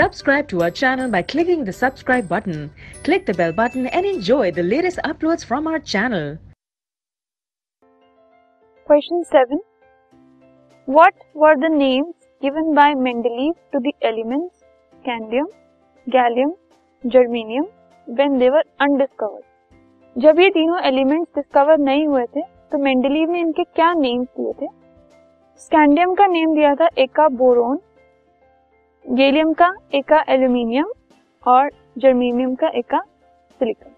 Subscribe to our channel by clicking the subscribe button. Click the bell button and enjoy the latest uploads from our channel. Question 7. What were the names given by Mendeleev to the elements scandium, gallium, germanium when they were undiscovered? जब ये तीनों elements discover नहीं हुए थे तो Mendeleev ने इनके क्या नेम्स दिए थे स्कैंडियम का नेम दिया था एका बोरोन गैलियम का एका एल्यूमिनियम और जर्मीनियम का एका सिलिकॉन।